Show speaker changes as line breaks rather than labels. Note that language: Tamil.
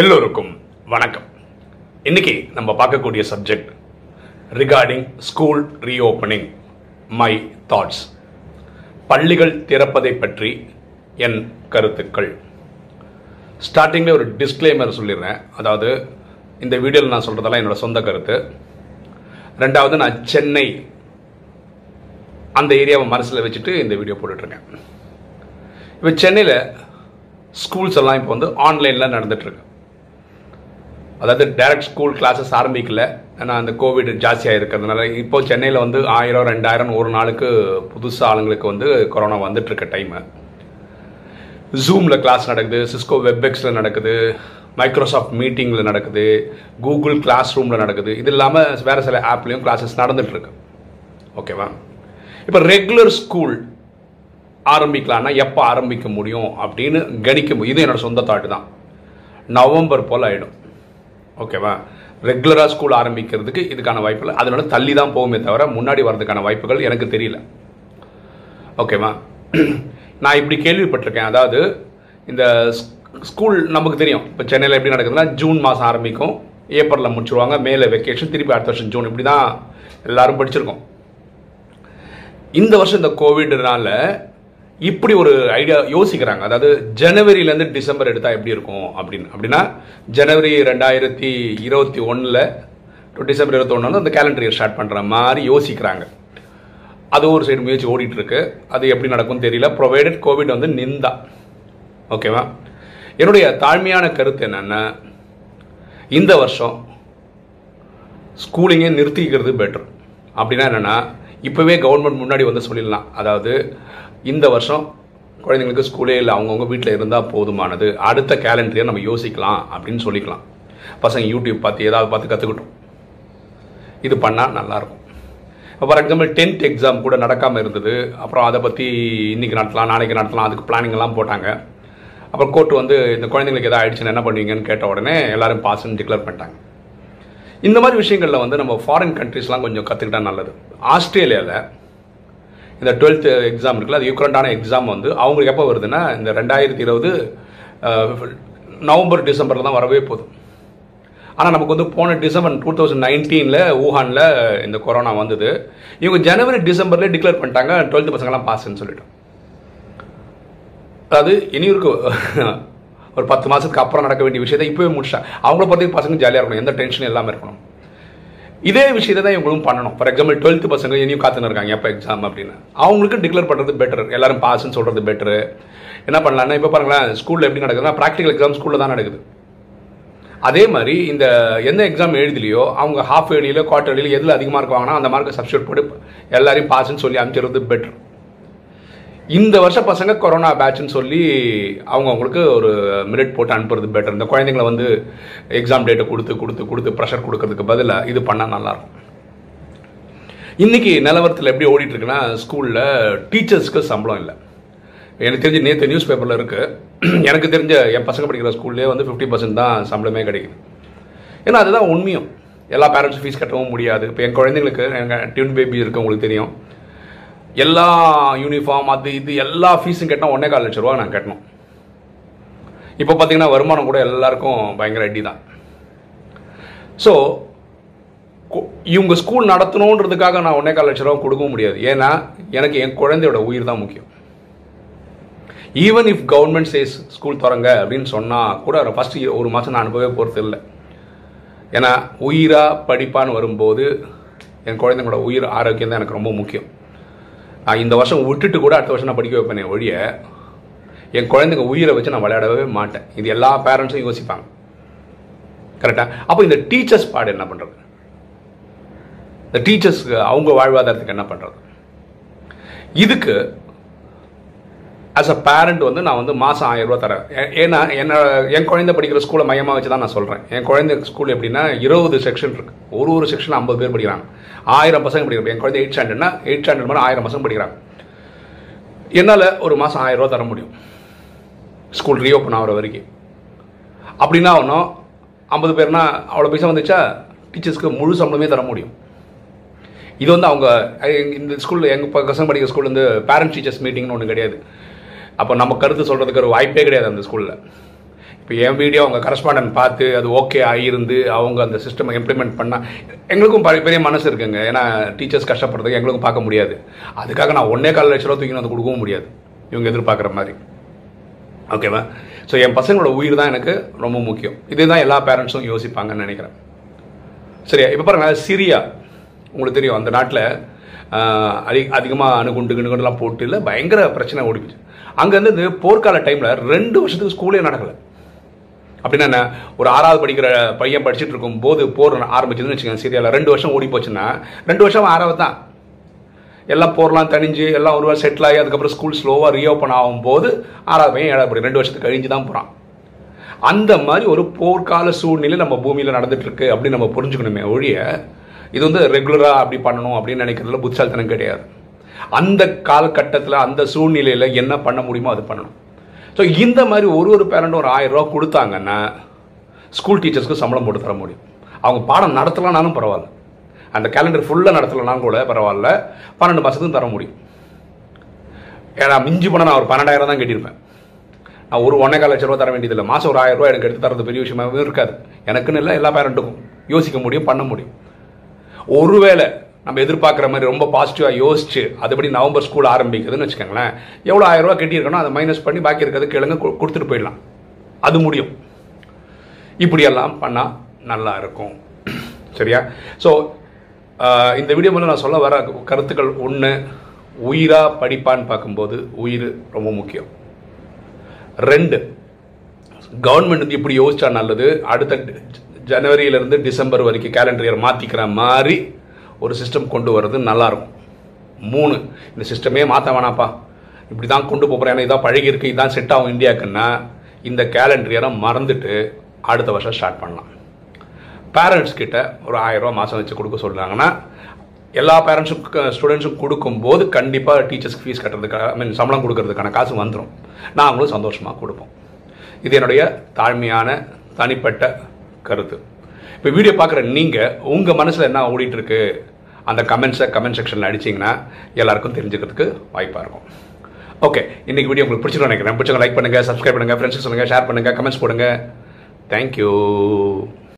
எல்லோருக்கும் வணக்கம். இன்னைக்கு நம்ம பார்க்கக்கூடிய subject regarding school reopening my thoughts பள்ளிகள் திறப்பதை பற்றி என் கருத்துக்கள். ஸ்டார்டிங்கில் ஒரு டிஸ்க்ளைமர் சொல்லிடுறேன். அதாவது இந்த வீடியோவில் நான் சொல்கிறதெல்லாம் என்னோட சொந்த கருத்து. ரெண்டாவது நான் சென்னை அந்த ஏரியாவை மனசில் வச்சுட்டு இந்த வீடியோ போட்டுட்ருக்கேன். இப்போ சென்னையில் ஸ்கூல்ஸ் எல்லாம் இப்போ வந்து ஆன்லைனில் நடந்துட்டுருக்கு அதாவது டைரக்ட் ஸ்கூல் கிளாஸஸ் ஆரம்பிக்கல. ஏன்னா அந்த கோவிட் ஜாஸ்தியாக இருக்கிறதுனால இப்போ சென்னையில் வந்து ஆயிரம் ரெண்டாயிரம் ஒரு நாளுக்கு புதுசாக ஆளுங்களுக்கு வந்து கொரோனா வந்துட்டுருக்க டைமு ஜூமில் கிளாஸ் நடக்குது சிஸ்கோ வெப்எக்ஸில் நடக்குது மைக்ரோசாஃப்ட் மீட்டிங்கில் நடக்குது கூகுள் கிளாஸ் ரூமில் நடக்குது. இது இல்லாமல் வேறு சில ஆப்லேயும் கிளாஸஸ் நடந்துகிட்ருக்கு ஓகேவா இப்போ ரெகுலர் ஸ்கூல் ஆரம்பிக்கலான்னா எப்போ ஆரம்பிக்க முடியும் அப்படின்னு கணிக்க முடியும். இது என்னோடய சொந்த தாட்டு தான். நவம்பர் போல் ஆகிடும் ஓகேவா ரெகுலராக ஸ்கூல் ஆரம்பிக்கிறதுக்கு இதுக்கான வாய்ப்புகள் அதனால தள்ளி தான் போகுமே தவிர முன்னாடி வர்றதுக்கான வாய்ப்புகள் எனக்கு தெரியல. ஓகேவா நான் இப்படி கேள்விப்பட்டிருக்கேன். அதாவது இந்த ஸ்கூல் நமக்கு தெரியும். இப்போ சென்னையில் எப்படி நடக்குதுன்னா ஜூன் மாதம் ஆரம்பிக்கும். ஏப்ரலில் முடிச்சுருவாங்க. மேலே வெக்கேஷன் திருப்பி அடுத்த வருஷம் ஜூன் இப்படி தான் எல்லாரும் படிச்சிருக்கோம். இந்த வருஷம் இந்த கோவிட்னால இப்படி ஒரு ஐடியா யோசிக்கிறாங்க. அதாவது ஜனவரியிலேருந்து டிசம்பர் எடுத்தால் எப்படி இருக்கும் அப்படின்னு. அப்படின்னா ஜனவரி ரெண்டாயிரத்தி இருபத்தி ஒன்றில் டு டிசம்பர் இருபத்தி ஒன்று அந்த கேலண்டர் இயர் ஸ்டார்ட் பண்ணுற மாதிரி யோசிக்கிறாங்க. அது ஒரு சைடு முயற்சி ஓடிட்டுருக்கு. அது எப்படி நடக்கும்னு தெரியல. ப்ரொவைடட் கோவிட் வந்து நிந்தா. ஓகேவா என்னுடைய தாழ்மையான கருத்து என்னென்னா இந்த வருஷம் ஸ்கூலிங்கே நிறுத்திக்கிறது பெட்டர் அப்படின்னா என்னென்னா இப்போவே கவர்மெண்ட் முன்னாடி வந்து சொல்லிடலாம். அதாவது இந்த வருஷம் குழந்தைங்களுக்கு ஸ்கூலே இல்லை அவங்கவுங்க வீட்டில் இருந்தால் போதுமானது. அடுத்த கேலண்டரியை நம்ம யோசிக்கலாம் அப்படின்னு சொல்லிக்கலாம். பசங்க யூடியூப் பார்த்து ஏதாவது பார்த்து கற்றுக்கிட்டோம் இது பண்ணால் நல்லாயிருக்கும். ஃபார் எக்ஸாம்பிள் டென்த் எக்ஸாம் கூட நடக்காமல் இருந்தது. அப்புறம் அதை பற்றி இன்றைக்கி நடத்தலாம் நாளைக்கு நடத்தலாம் அதுக்கு பிளானிங்லாம் போட்டாங்க. அப்புறம் கோர்ட்டு வந்து இந்த குழந்தைங்களுக்கு எதாவது ஆயிடுச்சுன்னு என்ன பண்ணுவீங்கன்னு கேட்ட உடனே எல்லாரும் பாஸ்ன்னு டிக்ளேர் பண்ணிட்டாங்க. இந்த மாதிரி விஷயங்களில் வந்து நம்ம ஃபாரின் கண்ட்ரீஸ்லாம் கொஞ்சம் கற்றுக்கிட்டா நல்லது. ஆஸ்திரேலியாவில் இந்த டுவெல்த் எக்ஸாம் இருக்குல்ல அது யூக்ரண்டான எக்ஸாம் வந்து அவங்களுக்கு எப்போ வருதுன்னா இந்த ரெண்டாயிரத்தி இருபது நவம்பர் டிசம்பரில் தான் வரவே போதும். ஆனால் நமக்கு வந்து போன டிசம்பர் டூ தௌசண்ட் நைன்டீனில் ஊஹானில் இந்த கொரோனா வந்தது. இவங்க ஜனவரி டிசம்பர்லேயே டிக்ளேர் பண்ணிட்டாங்க டுவெல்த் பசங்களாம் பாஸ்ன்னு சொல்லிட்டோம் அதாவது இனி இருக்கு ஒரு பத்து மாதத்துக்கு அப்புறம் நடக்க வேண்டிய விஷயத்தை இப்போவே முடிச்சா அவங்கள பொறுத்தவரைக்கும் பசங்க ஜாலியாக இருக்கணும் எந்த டென்ஷனும் இல்லாமல் இருக்கணும். இதே விஷயத்தை தான் இவங்களும் பண்ணணும். ஃபார் எக்ஸாம்பிள் டுவெல்த் பசங்க இனியும் காத்துன்னு இருக்காங்க. எப்போ எக்ஸாம் அப்படின்னு. அவங்களுக்கு டிக்ளேர் பண்ணுறது பெட்டர் எல்லாரும் பாஸ்ன்னு சொல்கிறது பெட்டரு என்ன பண்ணலான்னா இப்போ பாருங்களேன் ஸ்கூலில் எப்படி நடக்குதுன்னா ப்ராக்டிகல் எக்ஸாம் ஸ்கூலில் தான் நடக்குது. அதே மாதிரி இந்த எந்த எக்ஸாம் எழுதலையோ அவங்க ஹாஃப் இயர்லியில் குவார்டர் எதில் அதிக மார்க் வாங்கினா அந்த மார்க்கை சப்ஸ்டியூட் போட்டு எல்லாரையும் பாஸ்ன்னு சொல்லி அனுப்பிச்சிடுறது பெட்டர் இந்த வருஷ பசங்க கொரோனா பேட்ச்னு சொல்லி அவங்க அவங்களுக்கு ஒரு மினிட் போட்டு அனுப்புறது பெட்டர் இந்த குழந்தைங்களை வந்து எக்ஸாம் டேட்டை கொடுத்து கொடுத்து கொடுத்து ப்ரெஷர் கொடுக்கறதுக்கு பதிலாக இது பண்ணால் நல்லாயிருக்கும். இன்னைக்கு நிலவரத்தில் எப்படி ஓடிட்டு இருக்குன்னா ஸ்கூலில் டீச்சர்ஸ்க்கு சம்பளம் இல்லை. எனக்கு தெரிஞ்சு நேற்று நியூஸ் பேப்பரில் இருக்குது எனக்கு தெரிஞ்ச என் பசங்க படிக்கிற ஸ்கூல்லே வந்து ஃபிஃப்டி பர்சன்ட் தான் சம்பளமே கிடைக்குது. ஏன்னா அதுதான் உண்மையும். எல்லா பேரண்ட்ஸும் ஃபீஸ் கட்டவும் முடியாது. இப்போ என் குழந்தைங்களுக்கு எங்கள் டியூன் பேபி இருக்கு உங்களுக்கு தெரியும். எல்லா யூனிஃபார்ம் அது இது எல்லா ஃபீஸும் கட்டினா ஒன்றே கால் லட்ச ரூபா நான் கட்டணும். இப்போ பார்த்தீங்கன்னா வருமானம் கூட எல்லாருக்கும் பயங்கர அடி தான். ஸோ இவங்க ஸ்கூல் நடத்தணுன்றதுக்காக நான் ஒன்றே கால் லட்ச ரூபா கொடுக்கவும் முடியாது. ஏன்னா எனக்கு என் குழந்தையோட உயிர் தான் முக்கியம். Even if government says school திறங்க அப்படின்னு சொன்னால் கூட ஃபஸ்ட்டு ஒரு மாதம் நான் அனுப்பவே போகிறது இல்லை. ஏன்னா உயிராக படிப்பான்னு வரும்போது என் குழந்தைங்களோட உயிர் ஆரோக்கியம் தான் எனக்கு ரொம்ப முக்கியம். நான் இந்த வருஷம் விட்டுட்டு கூட அடுத்த வருஷம் நான் படிக்க வைப்பேனே ஒழிய என் குழந்தைங்க உயிரை வச்சு நான் விளையாடவே மாட்டேன். இது எல்லா பேரண்ட்ஸும் யோசிப்பாங்க. கரெக்டாக அப்போ இந்த டீச்சர்ஸ் பாடு என்ன பண்ணுறது இந்த டீச்சர்ஸ்க்கு அவங்க வாழ்வாதாரத்துக்கு என்ன பண்ணுறது இதுக்கு ஆஸ் அ பேரண்ட் வந்து நான் வந்து மாதம் ஆயிரம் ரூபா தரேன். ஏன்னா என்ன என் குழந்தை படிக்கிற ஸ்கூலை மையமாக வச்சு தான் நான் சொல்கிறேன் என் குழந்தை ஸ்கூல் எப்படின்னா இருபது செக்ஷன் இருக்குது ஒரு ஒரு செக்ஷன் ஐம்பது பேர் படிக்கிறாங்க. ஆயிரம் பசங்க படிக்கிறாங்க. என் குழந்தை எயிட் ஸ்டாண்டர்ட்னா எயிட் ஸ்டாண்டர்ட் மாதிரி ஆயிரம் பசங்க படிக்கிறாங்க. என்னால் ஒரு மாதம் ஆயிரம் ரூபா தர முடியும். ஸ்கூல் ரீஓப்பன் ஆகிற வரைக்கும். அப்படின்னா ஒன்றும் ஐம்பது பேர்னா அவ்வளோ பைசா வந்துச்சா டீச்சர்ஸ்க்கு முழு சம்பளமே தர முடியும். இது வந்து அவங்க இந்த ஸ்கூலில் எங்கள் பசங்க படிக்கிற ஸ்கூல் வந்து பேரண்ட் டீச்சர்ஸ் மீட்டிங்னு ஒன்று கிடையாது. அப்போ நம்ம கருத்து சொல்கிறதுக்கு ஒரு வாய்ப்பே கிடையாது அந்த ஸ்கூலில் இப்போ என் வீடியோ அவங்க கரஸ்பாண்டன்ட் பார்த்து அது ஓகே ஆகியிருந்து அவங்க அந்த சிஸ்டம் இம்ப்ளிமெண்ட் பண்ணால் எங்களுக்கும் பெரிய பெரிய மனசு இருக்குங்க. ஏன்னா டீச்சர்ஸ் கஷ்டப்படுறதுக்கு எங்களுக்கும் பார்க்க முடியாது. அதுக்காக நான் ஒன்றே கால் லட்ச ரூபா தூக்கி வந்து கொடுக்கவும் முடியாது. இவங்க எதிர்பார்க்குற மாதிரி. ஓகேவா ஸோ என் பசங்களோட உயிர் தான் எனக்கு ரொம்ப முக்கியம். இதே தான் எல்லா பேரண்ட்ஸும் யோசிப்பாங்கன்னு நினைக்கிறேன். சரியா? இப்போ பாருங்க சிரியா. உங்களுக்கு தெரியும் அந்த நாட்டில் அதிக அதிகமாக அணுகுண்டு கிணுகுண்டுலாம் போட்டு இல்லை பயங்கர பிரச்சனை ஓடிச்சு அங்கேருந்து இந்த போர்க்கால டைமில் ரெண்டு வருஷத்துக்கு ஸ்கூலே நடக்கலை. அப்படின்னா என்ன? ஒரு ஆறாவது படிக்கிற பையன் படிச்சுட்டு இருக்கும் போது போர் ஆரம்பிச்சதுன்னு வச்சுக்கோங்க சீரியாவில் ரெண்டு வருஷம் ஓடி போச்சுன்னா ரெண்டு வருஷம் ஆறாவது? தான் எல்லாம் போர்லாம் தணிஞ்சு எல்லாம் ஒரு வாரம் செட்டில் ஆகி அதுக்கப்புறம் ஸ்கூல் ஸ்லோவாக ரீஓப்பன் ஆகும்போது ஆறாவது பையன் ஏழாவது படி ரெண்டு வருஷத்துக்கு கழிஞ்சு தான் போகிறான் அந்த மாதிரி ஒரு போர்க்கால சூழ்நிலை நம்ம பூமியில் நடந்துட்டு இருக்கு அப்படின்னு நம்ம புரிஞ்சுக்கணுமே ஒழிய இது வந்து ரெகுலராக அப்படி பண்ணணும் அப்படின்னு நினைக்கிறதுல புத்தாலித்தனம் கிடையாது. அந்த காலகட்டத்தில் அந்த சூழ்நிலையில் என்ன பண்ண முடியுமோ அது பண்ணணும். ஸோ இந்த மாதிரி ஒரு ஒரு பேரண்ட்டும் ஒரு ஆயிரம் ரூபா கொடுத்தாங்கன்னா ஸ்கூல் டீச்சர்ஸ்க்கு சம்பளம் போட்டு தர முடியும். அவங்க பாடம் நடத்தலனாலும் பரவாயில்ல. அந்த கேலண்டர் ஃபுல்லாக நடத்தலைனாலும் கூட பரவாயில்ல. பன்னெண்டு மாதத்துக்கும் தர முடியும். ஏன்னா மிஞ்சி போனால் நான் ஒரு பன்னெண்டாயிரம் தான் கட்டியிருப்பேன். நான் ஒரு ஒன்றே கால் லட்ச ரூபா தர வேண்டியதில்லை. மாதம் ஒரு ஆயிரம் ரூபா எனக்கு எடுத்து தரது பெரிய விஷயமாவே இருக்காது. எனக்குன்னு இல்லை எல்லா பேரண்ட்டுக்கும் யோசிக்க முடியும் பண்ண முடியும். ஒருவேளை நம்ம எதிர்பார்க்குற மாதிரி ரொம்ப பாசிட்டிவாக யோசிச்சு அதுபடி நவம்பர் ஸ்கூல் ஆரம்பிக்குதுன்னு வச்சுக்கோங்களேன் எவ்வளோ ஆயிரம் ரூபா கட்டியிருக்கணும் அதை மைனஸ் பண்ணி பாக்கி இருக்கிறது கேளுங்க கொடுத்துட்டு போயிடலாம். அது முடியும். இப்படியெல்லாம் பண்ணால் நல்லா இருக்கும். சரியா? ஸோ இந்த வீடியோ மூலம் நான் சொல்ல வர கருத்துக்கள் ஒன்று உயிராக படிப்பான்னு பார்க்கும்போது உயிர் ரொம்ப முக்கியம். ரெண்டு கவர்மெண்ட் வந்து இப்படி யோசிச்சா நல்லது. அடுத்த ஜனவரியிலேருந்து டிசம்பர் வரைக்கும் கேலண்டர் இயர் மாற்றிக்கிற மாதிரி ஒரு சிஸ்டம் கொண்டு வர்றது நல்லாயிருக்கும் மூணு இந்த சிஸ்டமே மாற்ற வேணாப்பா இப்படி தான் கொண்டு போகிறேன் ஏன்னா இதான் பழகி இருக்கு. இதான் செட் ஆகும் இந்தியாவுக்குன்னா இந்த கேலண்டர் இயரை மறந்துட்டு அடுத்த வருஷம் ஸ்டார்ட் பண்ணலாம். பேரண்ட்ஸ் கிட்ட ஒரு ஆயிரரூவா மாதம் வச்சு கொடுக்க சொல்கிறாங்கன்னா எல்லா பேரண்ட்ஸும் ஸ்டூடெண்ட்ஸும் கொடுக்கும்போது கண்டிப்பாக டீச்சர்ஸ்க்கு ஃபீஸ் கட்டுறதுக்காக ஐ மீன் சம்பளம் கொடுக்கறதுக்கான காசு வந்துடும் நாங்களும் சந்தோஷமாக கொடுப்போம். இது என்னுடைய தாழ்மையான தனிப்பட்ட கருத்து. இப்போ வீடியோ பார்க்குற நீங்கள் உங்கள் மனசில் என்ன ஓடிட்டு இருக்கு அந்த கமெண்ட்ஸை கமெண்ட் செக்ஷனில் அடிச்சிங்கன்னா எல்லாருக்கும் தெரிஞ்சுக்கிறதுக்கு வாய்ப்பாக இருக்கும். ஓகே இன்னைக்கு வீடியோ உங்களுக்கு பிடிச்சிருக்கோம் நினைக்கிறேன். பிடிச்சவங்க லைக் பண்ணுங்கள் சப்ஸ்கிரைப் பண்ணுங்கள் ஃப்ரெண்ட்ஸுக்கு சொல்லுங்கள் ஷேர் பண்ணுங்கள் கமெண்ட்ஸ் போடுங்க. தேங்க்யூ